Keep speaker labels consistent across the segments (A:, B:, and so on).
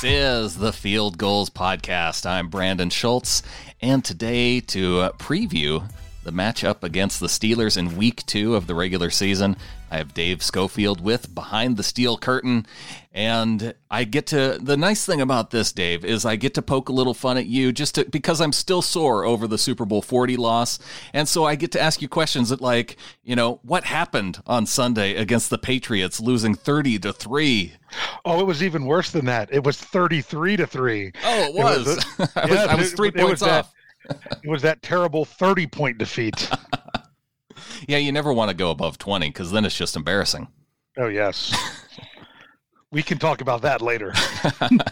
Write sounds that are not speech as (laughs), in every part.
A: This is the Field Gulls Podcast. I'm Brandon Schultz, and today to preview the matchup against the Steelers in week two of the regular season. I have Dave Schofield with Behind the Steel Curtain. And I get to, the nice thing about this, Dave, is I get to poke a little fun at you just to, because I'm still sore over the Super Bowl 40 loss. And so I get to ask you questions that, like, you know, what happened on Sunday against the Patriots losing 30 to 3?
B: Oh, it was even worse than that. It was 33 to 3.
A: Oh, it was. It was, (laughs) I, was I was three it, points it was off.
B: That, it was that terrible 30 point defeat. (laughs)
A: Yeah, you never want to go above 20 because then it's just embarrassing.
B: Oh, yes. we can talk about that later. (laughs)
A: but,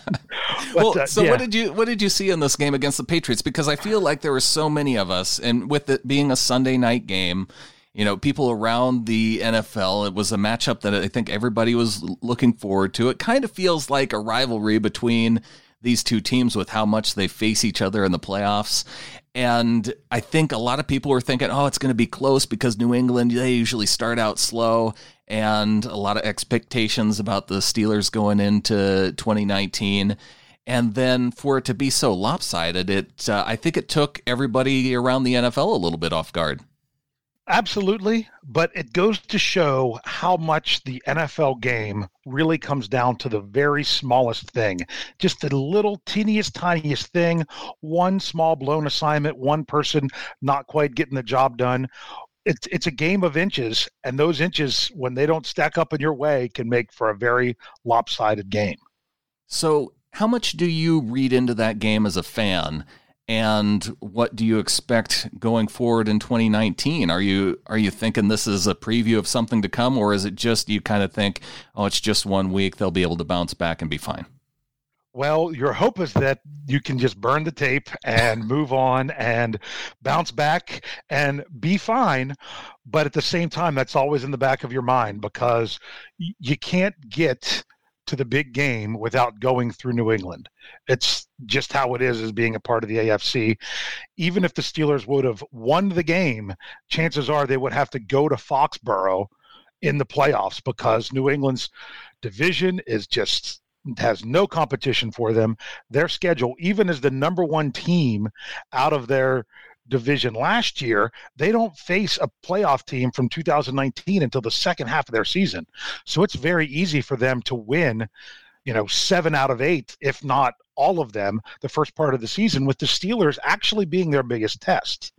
A: well, uh, so yeah. what did you what did you see in this game against the Patriots? Because I feel like there were so many of us, and with it being a Sunday night game, you know, people around the NFL, it was a matchup that I think everybody was looking forward to. It kind of feels like a rivalry between these two teams with how much they face each other in the playoffs. And I think a lot of people were thinking, oh, it's going to be close because New England, they usually start out slow and a lot of expectations about the Steelers going into 2019. And then for it to be so lopsided, it uh, I think it took everybody around the NFL a little bit off guard.
B: Absolutely, but it goes to show how much the NFL game really comes down to the very smallest thing. Just the little teeniest, tiniest thing, one small blown assignment, one person not quite getting the job done. It's, it's a game of inches, and those inches, when they don't stack up in your way, can make for a very lopsided game.
A: So, how much do you read into that game as a fan? And what do you expect going forward in 2019 are you are you thinking this is a preview of something to come or is it just you kind of think oh it's just one week they'll be able to bounce back and be fine
B: well, your hope is that you can just burn the tape and move on and bounce back and be fine. But at the same time, that's always in the back of your mind because you can't get to the big game without going through New England. It's just how it is as being a part of the AFC. Even if the Steelers would have won the game, chances are they would have to go to Foxborough in the playoffs because New England's division is just has no competition for them. Their schedule, even as the number one team out of their division last year, they don't face a playoff team from 2019 until the second half of their season. So it's very easy for them to win, you know, seven out of eight, if not all of them, the first part of the season, with the Steelers actually being their biggest test.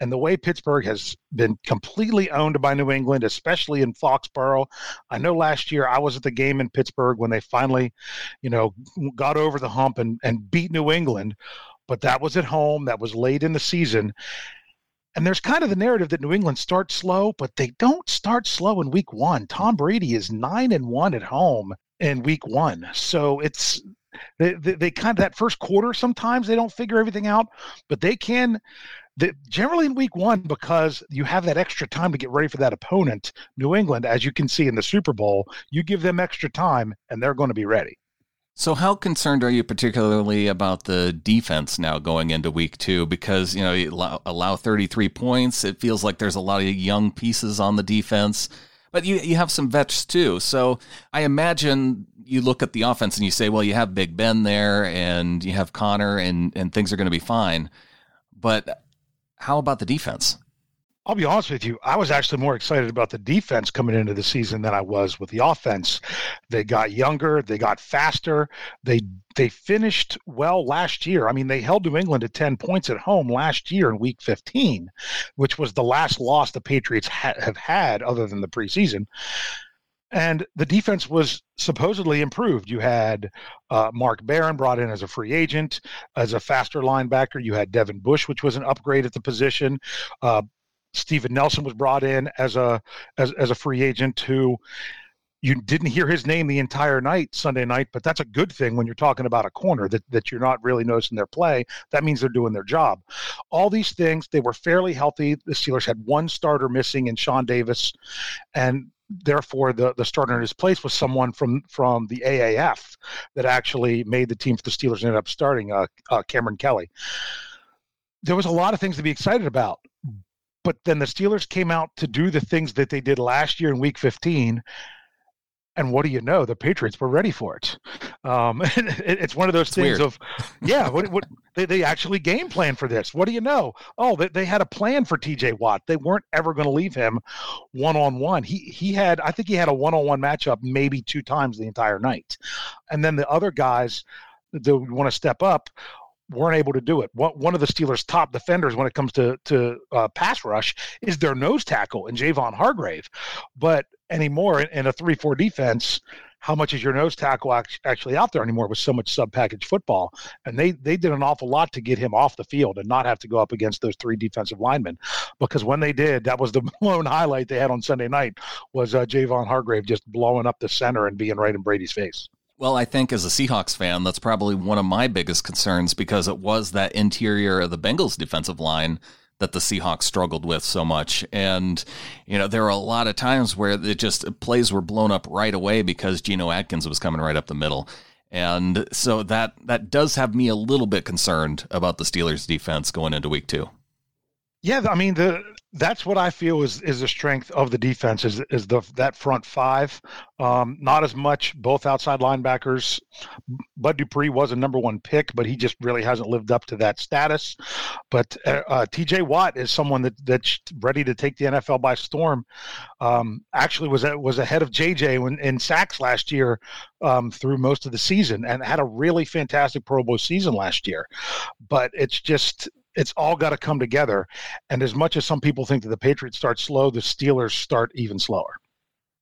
B: And the way Pittsburgh has been completely owned by New England, especially in Foxborough. I know last year I was at the game in Pittsburgh when they finally, you know, got over the hump and, and beat New England but that was at home. That was late in the season. And there's kind of the narrative that New England starts slow, but they don't start slow in week one. Tom Brady is nine and one at home in week one. So it's they, they, they, kind of that first quarter sometimes they don't figure everything out, but they can. They, generally in week one because you have that extra time to get ready for that opponent. New England, as you can see in the Super Bowl, you give them extra time and they're going to be ready.
A: So, how concerned are you particularly about the defense now going into week two? Because, you know, you allow, allow 33 points. It feels like there's a lot of young pieces on the defense, but you, you have some vets too. So, I imagine you look at the offense and you say, well, you have Big Ben there and you have Conner and, and things are going to be fine. But how about the defense?
B: I'll be honest with you. I was actually more excited about the defense coming into the season than I was with the offense. They got younger, they got faster. They they finished well last year. I mean, they held New England to 10 points at home last year in week 15, which was the last loss the Patriots ha- have had other than the preseason. And the defense was supposedly improved. You had uh, Mark Barron brought in as a free agent, as a faster linebacker. You had Devin Bush, which was an upgrade at the position. Uh, Steven Nelson was brought in as a as, as a free agent who you didn't hear his name the entire night Sunday night, but that's a good thing when you're talking about a corner that, that you're not really noticing their play. That means they're doing their job. All these things, they were fairly healthy. The Steelers had one starter missing in Sean Davis, and therefore the, the starter in his place was someone from from the AAF that actually made the team for the Steelers and ended up starting uh, uh, Kameron Kelly. There was a lot of things to be excited about, but then the Steelers came out to do the things that they did last year in week 15. And what do you know? The Patriots were ready for it. Um, (laughs) it, it's one of those
A: it's
B: things
A: weird.
B: of, yeah, what, what they, they actually game plan for this. What do you know? Oh, they, they had a plan for TJ Watt. They weren't ever going to leave him one on one. He he had, I think he had a one on one matchup maybe two times the entire night, and then the other guys that want to step up weren't able to do it. One, one of the Steelers' top defenders when it comes to to uh, pass rush is their nose tackle and Javon Hargrave, but anymore in, in a three four defense. How much is your nose tackle actually out there anymore with so much sub package football? And they they did an awful lot to get him off the field and not have to go up against those three defensive linemen, because when they did, that was the (laughs) lone highlight they had on Sunday night was uh, Javon Hargrave just blowing up the center and being right in Brady's face.
A: Well, I think as a Seahawks fan, that's probably one of my biggest concerns because it was that interior of the Bengals defensive line that the Seahawks struggled with so much. And, you know, there were a lot of times where it just plays were blown up right away because Geno Atkins was coming right up the middle. And so that that does have me a little bit concerned about the Steelers defense going into week 2.
B: Yeah, I mean the that's what I feel is is the strength of the defense is is the that front five. Um, not as much both outside linebackers. Bud Dupree was a number one pick, but he just really hasn't lived up to that status. But uh, uh, T.J. Watt is someone that that's ready to take the NFL by storm. Um, actually, was was ahead of J.J. When, in sacks last year um, through most of the season, and had a really fantastic Pro Bowl season last year. But it's just it's all got to come together. And as much as some people think that the Patriots start slow, the Steelers start even slower.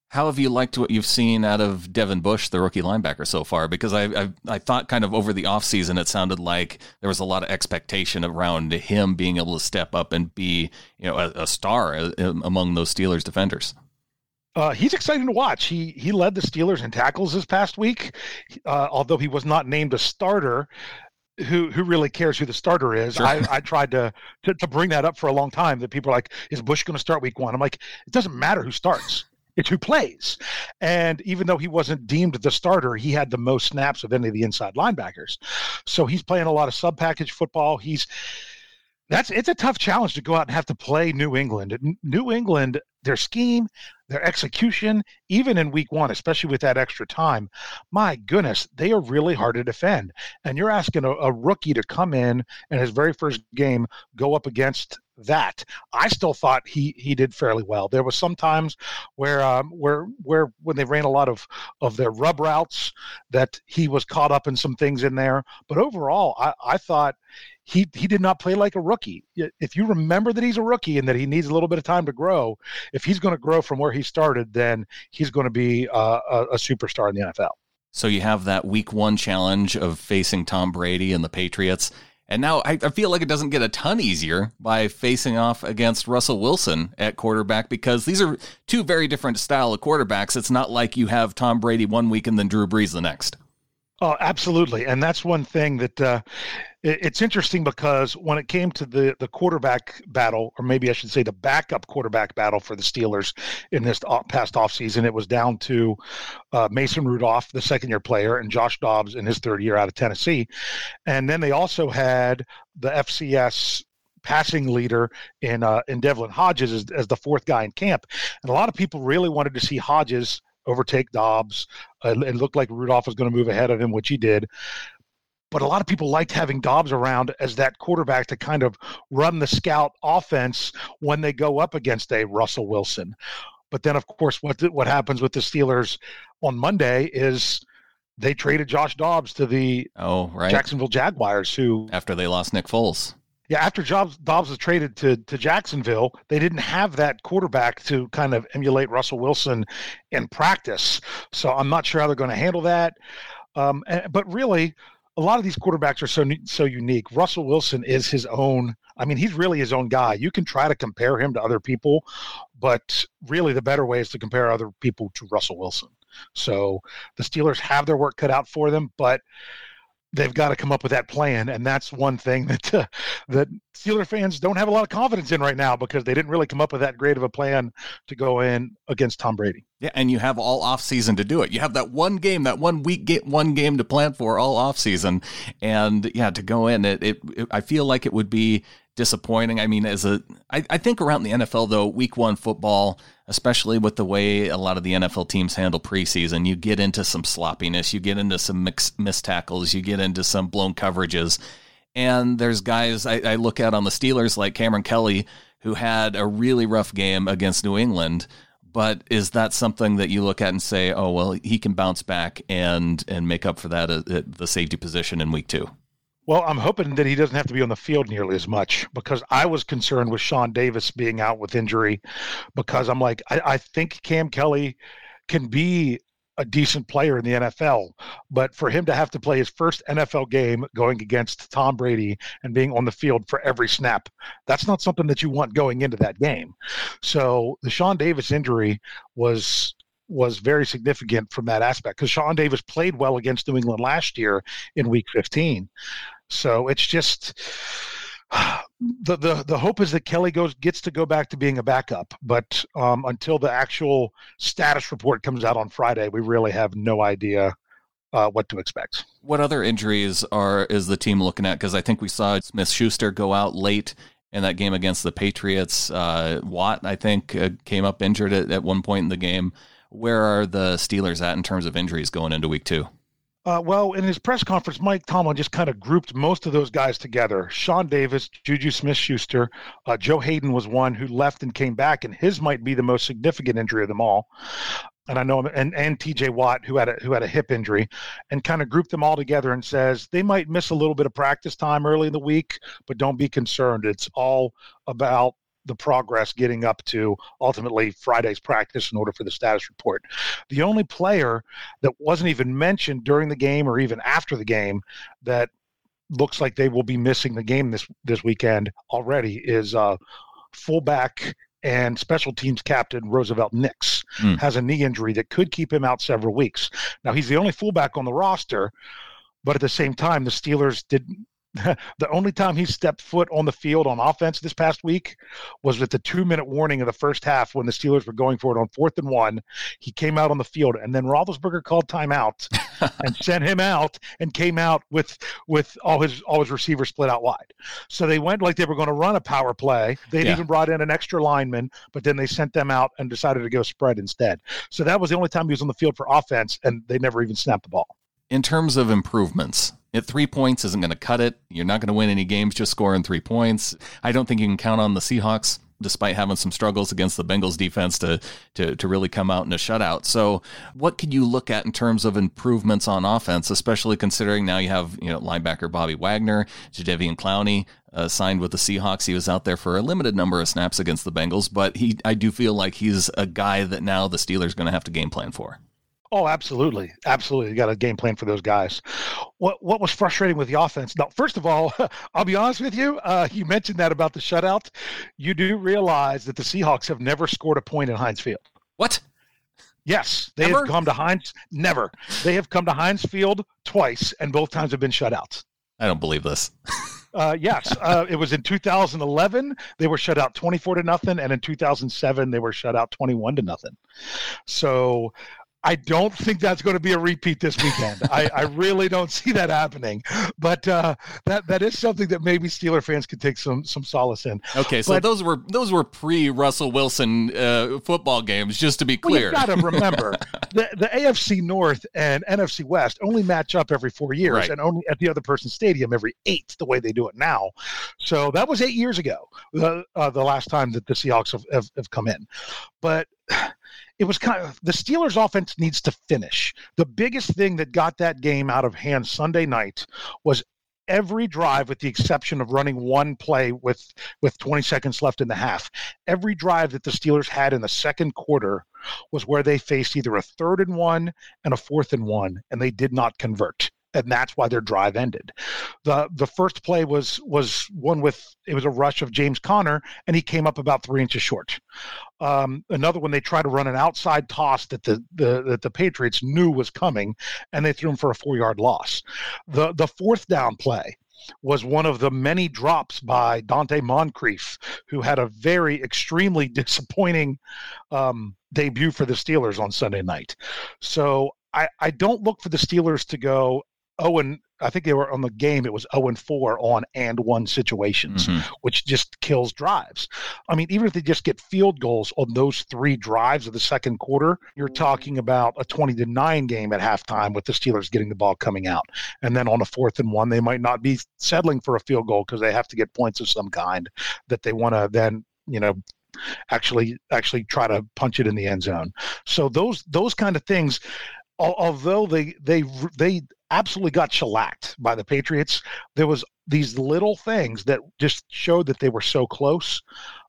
A: How have you liked what you've seen out of Devin Bush, the rookie linebacker, so far? Because I, I, I thought kind of over the offseason, it sounded like there was a lot of expectation around him being able to step up and be, you know, a, a star uh, among those Steelers defenders.
B: Uh, he's exciting to watch. He he led the Steelers in tackles this past week, uh, although he was not named a starter who who really cares who the starter is. Sure. I, I tried to, to, to bring that up for a long time. That people are like, is Bush going to start week one? I'm like, it doesn't matter who starts. It's who plays. And even though he wasn't deemed the starter, he had the most snaps of any of the inside linebackers. So he's playing a lot of sub package football. He's that's it's a tough challenge to go out and have to play New England. New England, their scheme, their execution, even in week one, especially with that extra time, my goodness, they are really hard to defend. And you're asking a, a rookie to come in and his very first game, go up against that. I still thought he he did fairly well. There was some times where um, where where when they ran a lot of of their rub routes that he was caught up in some things in there. But overall, I, I thought he he did not play like a rookie. If you remember that he's a rookie and that he needs a little bit of time to grow, if he's going to grow from where he started, then he's going to be a, a superstar in the NFL.
A: So you have that week one challenge of facing Tom Brady and the Patriots. And now I, I, feel like it doesn't get a ton easier by facing off against Russell Wilson at quarterback because these are two very different style of quarterbacks. It's not like you have Tom Brady one week and then Drew Brees the next.
B: Oh, absolutely, and that's one thing that uh, it's interesting because when it came to the the quarterback battle, or maybe I should say the backup quarterback battle for the Steelers in this past offseason, it was down to uh, Mason Rudolph, the second year player, and Josh Dobbs in his third year out of Tennessee, and then they also had the FCS passing leader in uh, in Devlin Hodges as, as the fourth guy in camp, and a lot of people really wanted to see Hodges overtake Dobbs. Uh, it looked like Rudolph was going to move ahead of him, which he did. But a lot of people liked having Dobbs around as that quarterback to kind of run the scout offense when they go up against a Russell Wilson. But then, of course, what what happens with the Steelers on Monday is they traded Josh Dobbs to the
A: oh right
B: Jacksonville Jaguars, who
A: after they lost Nick Foles.
B: Yeah, after Jobs, Dobbs was traded to, to Jacksonville, they didn't have that quarterback to kind of emulate Russell Wilson in practice. So I'm not sure how they're going to handle that. Um, and, but really, a lot of these quarterbacks are so so unique. Russell Wilson is his own. I mean, he's really his own guy. You can try to compare him to other people, but really, the better way is to compare other people to Russell Wilson. So the Steelers have their work cut out for them, but they've got to come up with that plan, and that's one thing (laughs) that uh, that Steeler fans don't have a lot of confidence in right now because they didn't really come up with that great of a plan to go in against Tom Brady.
A: Yeah, and you have all off season to do it. You have that one game, that one week, get one game to plan for all off season, and yeah, to go in it, it, it I feel like it would be disappointing. I mean, as a, I, I think around the NFL though, week one football, especially with the way a lot of the NFL teams handle preseason, you get into some sloppiness, you get into some mix, missed tackles, you get into some blown coverages. And there's guys I, I look at on the Steelers like Kameron Kelly, who had a really rough game against New England. But is that something that you look at and say, oh well, he can bounce back and and make up for that at the safety position in week two?
B: Well, I'm hoping that he doesn't have to be on the field nearly as much because I was concerned with Sean Davis being out with injury because I'm like, I, I think Cam Kelly can be a decent player in the NFL, but for him to have to play his first NFL game going against Tom Brady and being on the field for every snap, that's not something that you want going into that game. So the Sean Davis injury was was very significant from that aspect because Sean Davis played well against New England last year in Week 15. So it's just (sighs) the the the hope is that Kelly goes gets to go back to being a backup, but um, until the actual status report comes out on Friday, we really have no idea uh, what to expect.
A: What other injuries are is the team looking at? Because I think we saw Smith Schuster go out late in that game against the Patriots. Uh, Watt, I think, uh, came up injured at, at one point in the game. Where are the Steelers at in terms of injuries going into week two?
B: Uh, well, in his press conference, Mike Tomlin just kind of grouped most of those guys together. Sean Davis, Juju Smith Schuster, uh, Joe Haden was one who left and came back, and his might be the most significant injury of them all. And I know him, and, and TJ Watt, who had a who had a hip injury, and kind of grouped them all together and says they might miss a little bit of practice time early in the week, but don't be concerned. It's all about the progress getting up to ultimately Friday's practice in order for the status report. The only player that wasn't even mentioned during the game or even after the game that looks like they will be missing the game this this weekend already is uh, fullback and special teams captain Roosevelt Nix mm. has a knee injury that could keep him out several weeks. Now he's the only fullback on the roster, but at the same time, the Steelers did (laughs) the only time he stepped foot on the field on offense this past week was with the two minute warning of the first half when the Steelers were going for it on fourth and one. He came out on the field, and then Roethlisberger called timeout (laughs) and sent him out, and came out with with all his all his receivers split out wide. So they went like they were going to run a power play. They'd yeah. even brought in an extra lineman, but then they sent them out and decided to go spread instead. So that was the only time he was on the field for offense, and they never even snapped the ball.
A: In terms of improvements, at three points isn't going to cut it. You're not going to win any games just scoring three points. I don't think you can count on the Seahawks, despite having some struggles against the Bengals defense, to to to really come out in a shutout. So, what could you look at in terms of improvements on offense, especially considering now you have you know linebacker Bobby Wagner, Jadeveon Clowney. Uh, signed with the Seahawks. He was out there for a limited number of snaps against the Bengals, but he I do feel like he's a guy that now the Steelers going to have to game plan for.
B: Oh, absolutely, absolutely. You got a game plan for those guys. What what was frustrating with the offense? Now, first of all, (laughs) I'll be honest with you. Uh, you mentioned that about the shutout. You do realize that the Seahawks have never scored a point in Heinz Field.
A: What?
B: Yes, they have come to Heinz. Never. They have come to Heinz Field twice, and both times have been shutouts.
A: I don't believe this.
B: Uh, yes, uh, it was in 2011. They were shut out 24 to nothing, and in 2007 they were shut out 21 to nothing. So I don't think that's going to be a repeat this weekend. I, I, really don't see that happening. But uh, that that is something that maybe Steeler fans could take some some solace in.
A: Okay, so but, those were those were pre Russell Wilson uh, football games. Just to be clear,
B: well, you got to remember the the AFC North and NFC West only match up every four years, right. and only at the other person's stadium every eight, the way they do it now. So that was eight years ago, the uh, the last time that the Seahawks have, have, have come in. But it was kind of the Steelers' offense needs to finish. The biggest thing that got that game out of hand Sunday night was every drive with the exception of running one play with with 20 seconds left in the half every drive that the steelers had in the second quarter was where they faced either a third and one and a fourth and one and they did not convert and that's why their drive ended. the The first play was was one with it was a rush of James Conner, and he came up about three inches short. Um, another one they tried to run an outside toss that the, the that the Patriots knew was coming, and they threw him for a four yard loss. the The fourth down play was one of the many drops by Donte Moncrief, who had a very extremely (laughs) disappointing um, debut for the Steelers on Sunday night. So I, I don't look for the Steelers to go, oh and I think they were on the game. It was zero oh and four on and one situations, mm-hmm. which just kills drives. I mean, even if they just get field goals on those three drives of the second quarter, you're talking about a twenty to nine game at halftime with the Steelers getting the ball coming out, and then on a fourth and one, they might not be settling for a field goal because they have to get points of some kind that they want to then you know actually actually try to punch it in the end zone. So those those kind of things although they they they absolutely got shellacked by the Patriots, there was these little things that just showed that they were so close.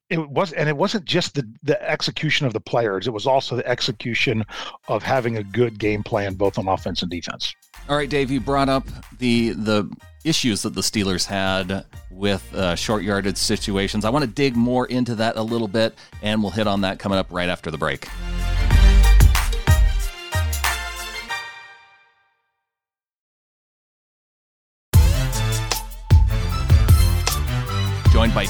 B: It was, and it wasn't just the the execution of the players; it was also the execution of having a good game plan, both on offense and defense.
A: All right, Dave, you brought up the the issues that the Steelers had with uh, short yardage situations. I want to dig more into that a little bit, and we'll hit on that coming up right after the break.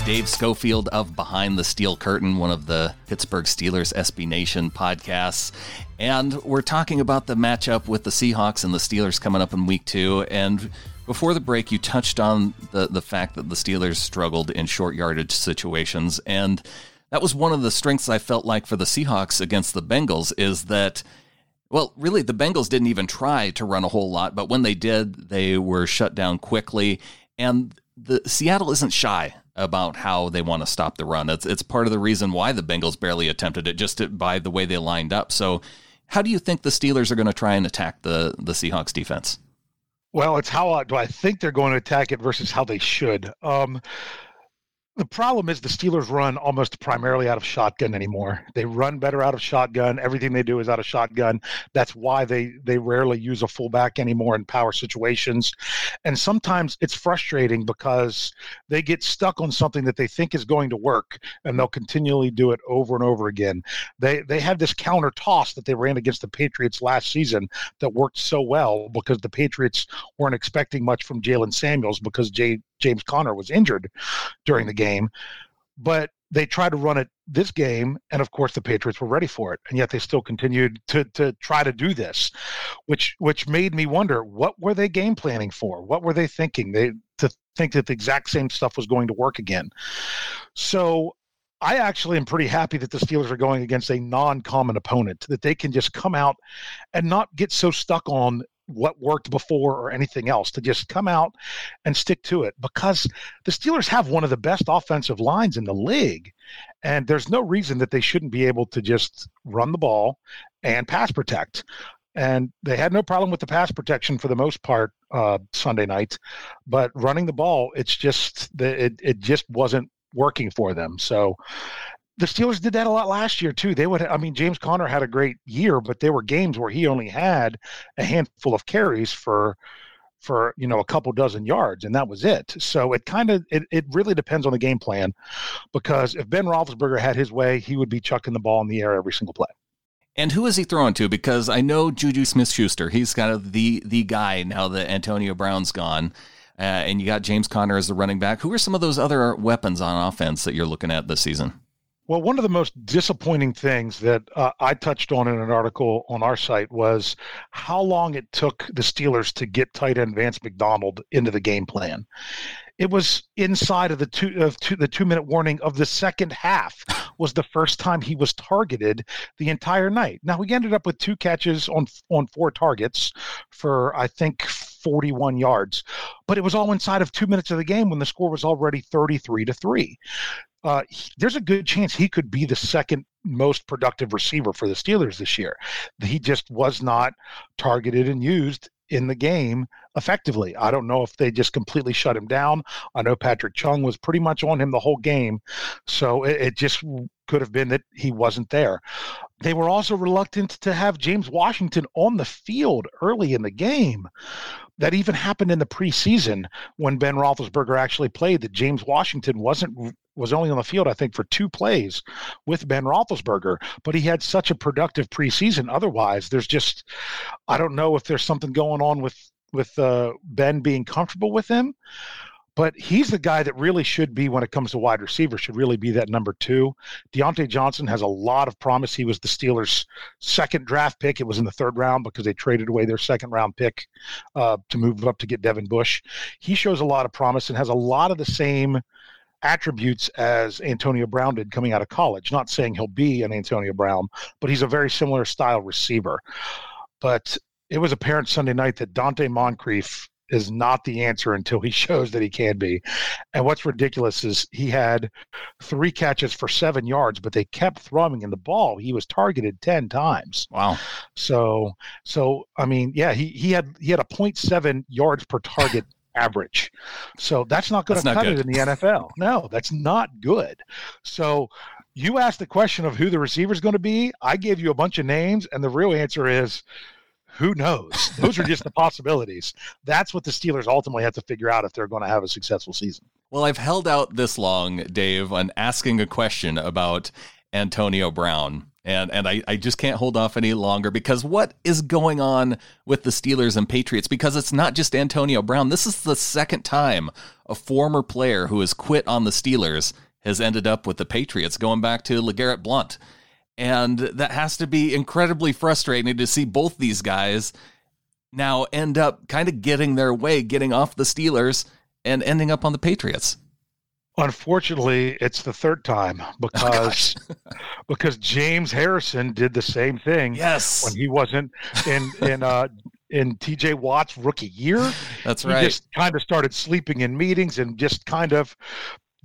A: Dave Schofield of Behind the Steel Curtain, one of the Pittsburgh Steelers SB Nation podcasts. And we're talking about the matchup with the Seahawks and the Steelers coming up in week two. And before the break, you touched on the, the fact that the Steelers struggled in short yardage situations. And that was one of the strengths I felt like for the Seahawks against the Bengals is that. Well, really, the Bengals didn't even try to run a whole lot, but when they did, they were shut down quickly. And the Seattle isn't shy about how they want to stop the run. It's it's part of the reason why the Bengals barely attempted it just to, by the way they lined up. So, how do you think the Steelers are going to try and attack the the Seahawks defense?
B: Well, it's how do I think they're going to attack it versus how they should. Um, the problem is the Steelers run almost primarily out of shotgun anymore. They run better out of shotgun. Everything they do is out of shotgun. That's why they they rarely use a fullback anymore in power situations. And sometimes it's frustrating because they get stuck on something that they think is going to work and they'll continually do it over and over again. They they had this counter toss that they ran against the Patriots last season that worked so well because the Patriots weren't expecting much from Jaylen Samuels because Jay James Conner was injured during the mm-hmm. game. But they tried to run it this game, and of course the Patriots were ready for it, and yet they still continued to to try to do this, which which made me wonder what were they game planning for? What were they thinking? They to think that the exact same stuff was going to work again. So I actually am pretty happy that the Steelers are going against a non-common opponent that they can just come out and not get so stuck on what worked before or anything else to just come out and stick to it because the Steelers have one of the best offensive lines in the league. And there's no reason that they shouldn't be able to just run the ball and pass protect. And they had no problem with the pass protection for the most part uh, Sunday night, but running the ball, it's just it it just wasn't working for them. So the Steelers did that a lot last year too. They would, I mean, James Conner had a great year, but there were games where he only had a handful of carries for, for you know, a couple dozen yards, and that was it. So it kind of, it, it really depends on the game plan, because if Ben Roethlisberger had his way, he would be chucking the ball in the air every single play.
A: And who is he throwing to? Because I know Juju Smith-Schuster. He's kind of the the guy now that Antonio Brown's gone. Uh, and you got James Conner as the running back. Who are some of those other weapons on offense that you're looking at this season?
B: Well, one of the most disappointing things that uh, I touched on in an article on our site was how long it took the Steelers to get tight end Vance McDonald into the game plan. It was inside of the two of two, the two minute warning of the second half was the first time he was targeted the entire night. Now we ended up with two catches on on four targets for I think 41 yards, but it was all inside of two minutes of the game when the score was already 33 to three uh, he, there's a good chance he could be the second most productive receiver for the Steelers this year. He just was not targeted and used in the game effectively. I don't know if they just completely shut him down. I know Patrick Chung was pretty much on him the whole game. So it, it, just could have been that he wasn't there. They were also reluctant to have James Washington on the field early in the game. That even happened in the preseason when Ben Roethlisberger actually played. That James Washington wasn't was only on the field, I think, for two plays with Ben Roethlisberger, but he had such a productive preseason. Otherwise, there's just, I don't know if there's something going on with with uh, Ben being comfortable with him, but he's the guy that really should be when it comes to wide receiver should really be that number two. Diontae Johnson has a lot of promise. He was the Steelers second draft pick. It was in the third round because they traded away their second round pick uh, to move up to get Devin Bush. He shows a lot of promise and has a lot of the same attributes as Antonio Brown did coming out of college. Not saying he'll be an Antonio Brown but he's a very similar style receiver. But it was apparent Sunday night that Donte Moncrief is not the answer until he (laughs) shows that he can be. And what's ridiculous is he had three catches for seven yards, but they kept throwing in the ball. He was targeted ten times.
A: Wow.
B: So so I mean, yeah, he he had he had a 0.7 yards per target (laughs) average. So that's not going to cut good. it in the NFL. No, that's not good. So you asked the question of who the receiver is going to be. I gave you a bunch of names, and the real answer is who knows? Those are just the possibilities. That's what the Steelers ultimately have to figure out if they're going to have a successful season.
A: Well, I've held out this long, Dave, on asking a question about Antonio Brown. And and I, I just can't hold off any longer because what is going on with the Steelers and Patriots? Because it's not just Antonio Brown. This is the second time a former player who has quit on the Steelers has ended up with the Patriots, going back to LeGarrette Blount. And that has to be incredibly frustrating to see both these guys now end up kind of getting their way, getting off the Steelers and ending up on the Patriots.
B: Unfortunately, it's the third time (laughs) oh, because oh, (laughs) because James Harrison did the same thing.
A: Yes,
B: when he wasn't in in uh, in TJ Watt's rookie year.
A: That's right.
B: He just kind of started sleeping in meetings and just kind of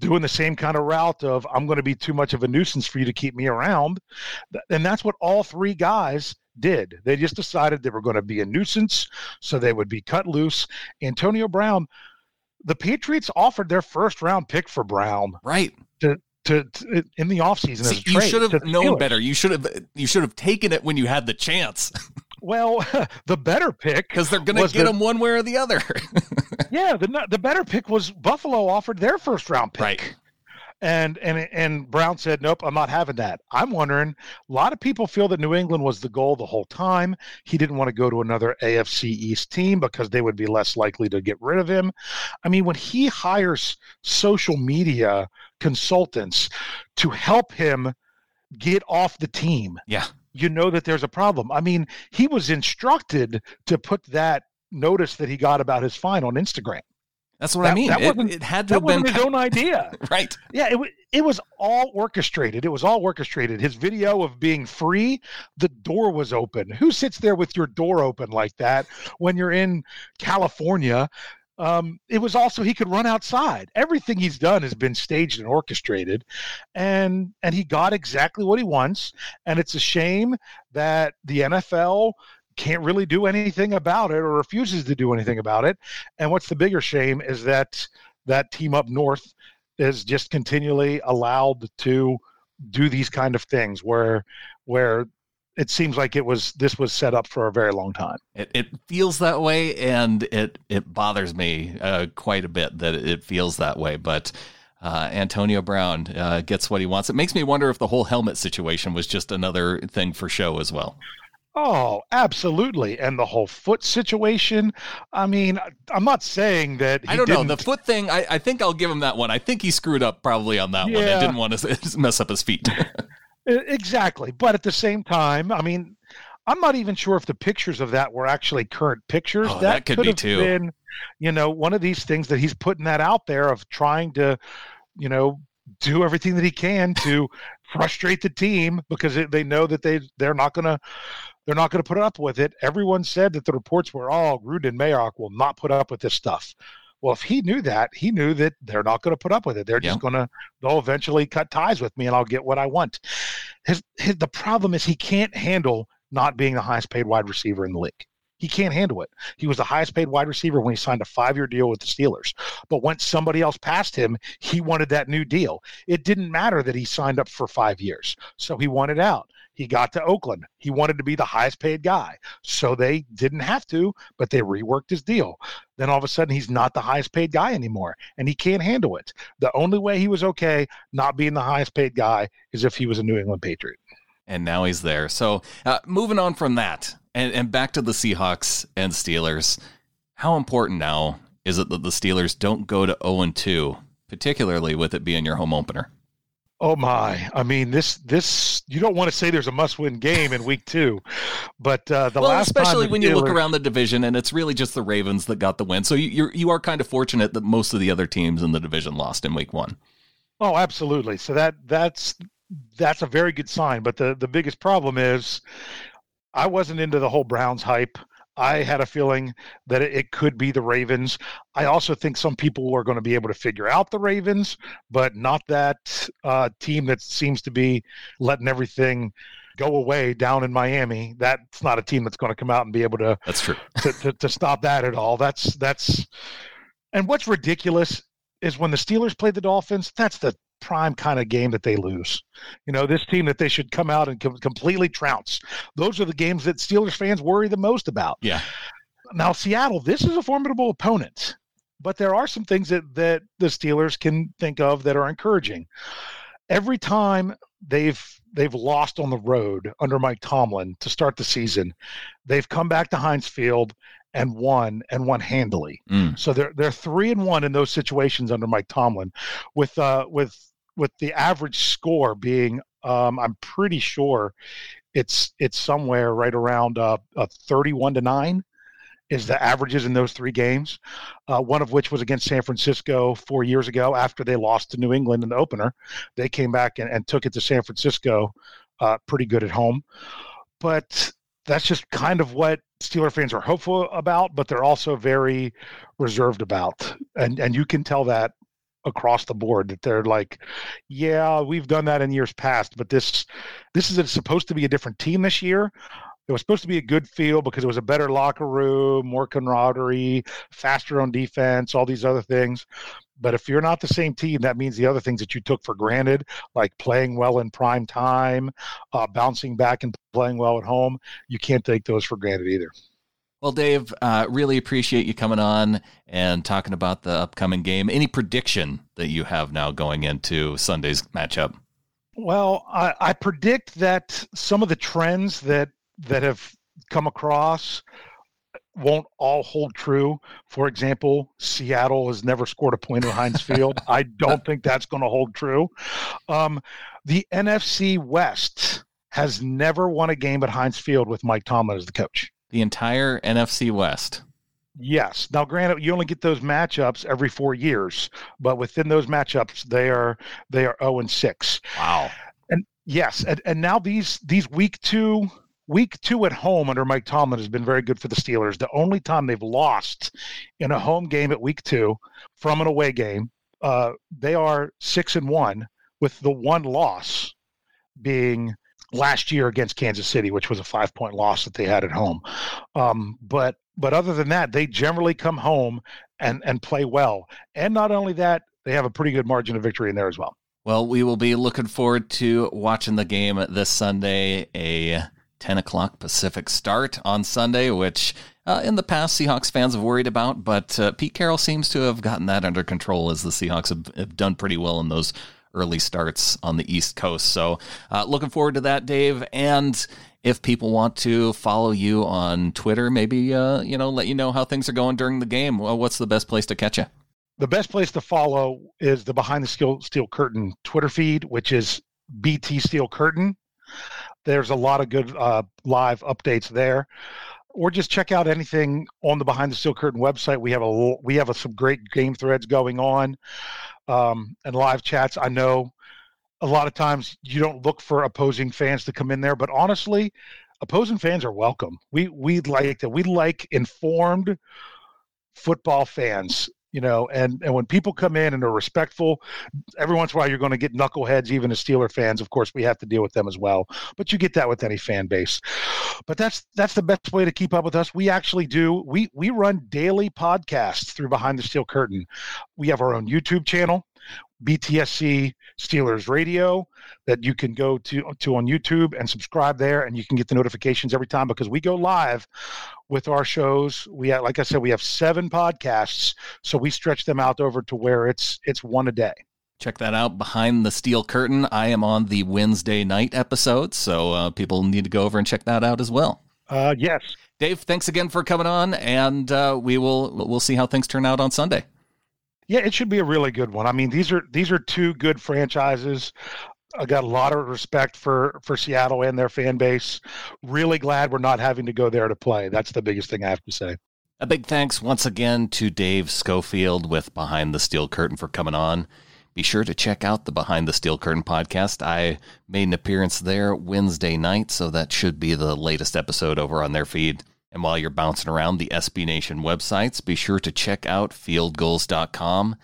B: doing the same kind of route of I'm going to be too much of a nuisance for you to keep me around. And that's what all three guys did. They just decided they were going to be a nuisance, so they would be cut loose. Antonio Brown, the Patriots offered their first round pick for Brown.
A: Right.
B: To to, to, in the offseason
A: See, you should have known better. You should have you should have taken it when you had the chance. (laughs)
B: Well, (laughs) the better pick
A: because they're going to get the, him one way or the other. (laughs)
B: yeah, the the better pick was Buffalo offered their first round pick.
A: Right.
B: And and and Brown said, "Nope, I'm not having that." I'm wondering. A lot of people feel that New England was the goal the whole time. He didn't want to go to another AFC East team because they would be less likely to get rid of him. I mean, when he hires social media consultants to help him get off the team,
A: yeah,
B: you know that there's a problem. I mean, he was instructed to put that notice that he got about his fine on Instagram.
A: That's what that, I mean. That it, wasn't, it had to
B: that
A: have
B: been his own idea, (laughs)
A: right?
B: Yeah, it it was all orchestrated. It was all orchestrated. His video of being free, the door was open. Who sits there with your door open like that when you're in California um, it was also he could run outside. Everything he's done has been staged and orchestrated, and and he got exactly what he wants. And it's a shame that the NFL can't really do anything about it or refuses to do anything about it. And what's the bigger shame is that that team up north is just continually allowed to do these kind of things where where it seems like it was this was set up for a very long time.
A: It, it feels that way, and it it bothers me uh, quite a bit that it feels that way. But uh, Antonio Brown uh, gets what he wants. It makes me wonder if the whole helmet situation was just another thing for show as well.
B: Oh, absolutely. And the whole foot situation. I mean, I'm not saying that.
A: I don't know. The foot thing, I, I, think I'll give him that one. I think he screwed up probably on that yeah. one. I didn't want to (laughs) mess up his feet. (laughs)
B: Exactly. But at the same time, I mean, I'm not even sure if the pictures of that were actually current pictures.
A: Oh, that, that, could, could be too. Been,
B: you know, one of these things that he's putting that out there of trying to, you know, do everything that he can to frustrate the team because it, they know that they they're not gonna they're not gonna put up with it. Everyone said that the reports were all Gruden and Mayock will not put up with this stuff. Well, if he knew that, he knew that they're not going to put up with it. They're just going to, they'll eventually cut ties with me and I'll get what I want. His, his, the problem is he can't handle not being the highest paid wide receiver in the league. He can't handle it. He was the highest paid wide receiver when he signed a five year deal with the Steelers. But once somebody else passed him, he wanted that new deal. It didn't matter that he signed up for five years. So he wanted out. He got to Oakland. He wanted to be the highest paid guy. So they didn't have to, but they reworked his deal. Then all of a sudden, he's not the highest paid guy anymore, and he can't handle it. The only way he was okay not being the highest paid guy is if he was a New England Patriot.
A: And now he's there. So uh, moving on from that and, and back to the Seahawks and Steelers, how important now is it that the Steelers don't go to 0 2, particularly with it being your home opener?
B: Oh my! I mean, this this you don't want to say there's a must-win game in week two, but uh, the
A: well,
B: last
A: especially when
B: Steelers,
A: you look around the division and it's really just the Ravens that got the win. So you you're, you are kind of fortunate that most of the other teams in the division lost in week one.
B: Oh, absolutely. So that that's that's a very good sign. But the the biggest problem is, I wasn't into the whole Browns hype. I had a feeling that it, could be the Ravens. I also think some people are going to be able to figure out the Ravens, but not that uh, team that seems to be letting everything go away down in Miami. That's not a team that's going to come out and be able to.
A: That's true.
B: To, to, to stop that at all. That's that's. And what's ridiculous is when the Steelers played the Dolphins. That's the prime kind of game that they lose. You know, this team that they should come out and com- completely trounce. Those are the games that Steelers fans worry the most about.
A: Yeah.
B: Now, Seattle, this is a formidable opponent, but there are some things that that the Steelers can think of that are encouraging. Every time they've they've lost on the road under Mike Tomlin to start the season, they've come back to Heinz Field and won and won handily. Mm. So they're they're three and one in those situations under Mike Tomlin, with uh with with the average score being um, I'm pretty sure it's it's somewhere right around uh, 31 to 9 is the averages in those three games. Uh, one of which was against San Francisco four years ago after they lost to New England in the opener. They came back and, and took it to San Francisco uh, pretty good at home. But that's just kind of what Steeler fans are hopeful about, but they're also very reserved about. And and you can tell that across the board that they're like, yeah, we've done that in years past, but this this is supposed to be a different team this year. It was supposed to be a good feel because it was a better locker room, more camaraderie, faster on defense, all these other things. But if you're not the same team, that means the other things that you took for granted, like playing well in prime time, uh, bouncing back and playing well at home, you can't take those for granted either.
A: Well, Dave, uh, really appreciate you coming on and talking about the upcoming game. Any prediction that you have now going into Sunday's matchup?
B: Well, I, I predict that some of the trends that that have come across won't all hold true. For example, Seattle has never scored a point at Heinz (laughs) Field. I don't think that's going to hold true. Um, the NFC West has never won a game at Heinz Field with Mike Tomlin as the coach
A: the entire NFC West.
B: Yes. Now, granted, you only get those matchups every four years, but within those matchups, they are they are zero oh and six.
A: Wow.
B: And yes, and, and now these these week two week two at home under Mike Tomlin has been very good for the Steelers. The only time they've lost in a home game at week two from an away game, uh, they are six and one, with the one loss being last year against Kansas City, which was a five point loss that they had at home. Um, but but other than that, they generally come home and and play well. And not only that, they have a pretty good margin of victory in there as well.
A: Well, we will be looking forward to watching the game this Sunday, a 10 o'clock Pacific start on Sunday, which uh, in the past Seahawks fans have worried about, but uh, Pete Carroll seems to have gotten that under control as the Seahawks have, have done pretty well in those early starts on the East Coast. So, uh, looking forward to that, Dave. And if people want to follow you on Twitter, maybe uh, you know, let you know how things are going during the game. Well, what's the best place to catch you?
B: The best place to follow is the Behind the Steel, Steel Curtain Twitter feed, which is BT Steel Curtain. There's a lot of good uh, live updates there or just check out anything on the Behind the Steel Curtain website. We have a we have a, some great game threads going on um, and live chats. I know a lot of times you don't look for opposing fans to come in there, but honestly, opposing fans are welcome. We we like that. We like informed football fans you know and and when people come in and are respectful every once in a while you're going to get knuckleheads even as steeler fans. Of course we have to deal with them as well but you get that with any fan base. But that's that's the best way to keep up with us. We actually do we we run daily podcasts through behind the steel curtain. We have our own youtube channel BTSC Steelers Radio that you can go to to on YouTube and subscribe there, and you can get the notifications every time because we go live with our shows. We have, like I said, we have seven podcasts, so we stretch them out over to where it's it's one a day.
A: Check that out behind the steel curtain. I am on the Wednesday night episode, so uh, people need to go over and check that out as well.
B: Uh, yes.
A: Dave, thanks again for coming on, and uh, we will we'll see how things turn out on Sunday.
B: Yeah, it should be a really good one. I mean, these are these are two good franchises. I got a lot of respect for for Seattle and their fan base. Really glad we're not having to go there to play. That's the biggest thing I have to say.
A: A big thanks once again to Dave Schofield with Behind the Steel Curtain for coming on. Be sure to check out the Behind the Steel Curtain podcast. I made an appearance there Wednesday night, so that should be the latest episode over on their feed. And while you're bouncing around the SB Nation websites, be sure to check out fieldgulls.com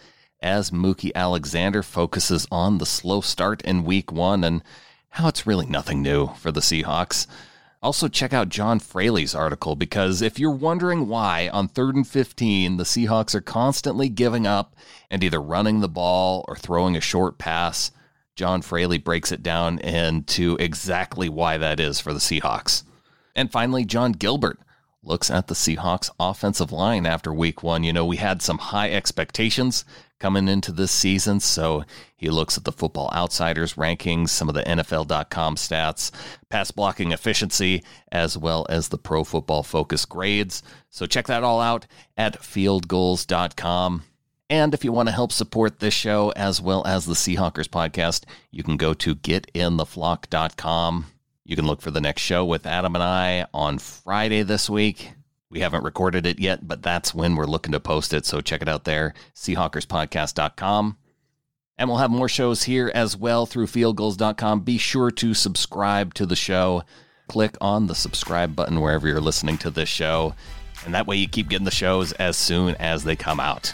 A: as Mookie Alexander focuses on the slow start in week one and how it's really nothing new for the Seahawks. Also, check out John Fraley's article because if you're wondering why on third and 15 the Seahawks are constantly giving up and either running the ball or throwing a short pass, John Fraley breaks it down into exactly why that is for the Seahawks. And finally, John Gilbert looks at the Seahawks offensive line after week one. You know, we had some high expectations coming into this season, so he looks at the Football Outsiders rankings, some of the NFL.com stats, pass blocking efficiency, as well as the Pro Football Focus grades. So check that all out at fieldgulls.com. And if you want to help support this show as well as the Seahawkers podcast, you can go to getintheflock.com. You can look for the next show with Adam and I on Friday this week. We haven't recorded it yet, but that's when we're looking to post it. So check it out there, Seahawkerspodcast.com. And we'll have more shows here as well through fieldgulls.com. Be sure to subscribe to the show. Click on the subscribe button wherever you're listening to this show. And that way you keep getting the shows as soon as they come out.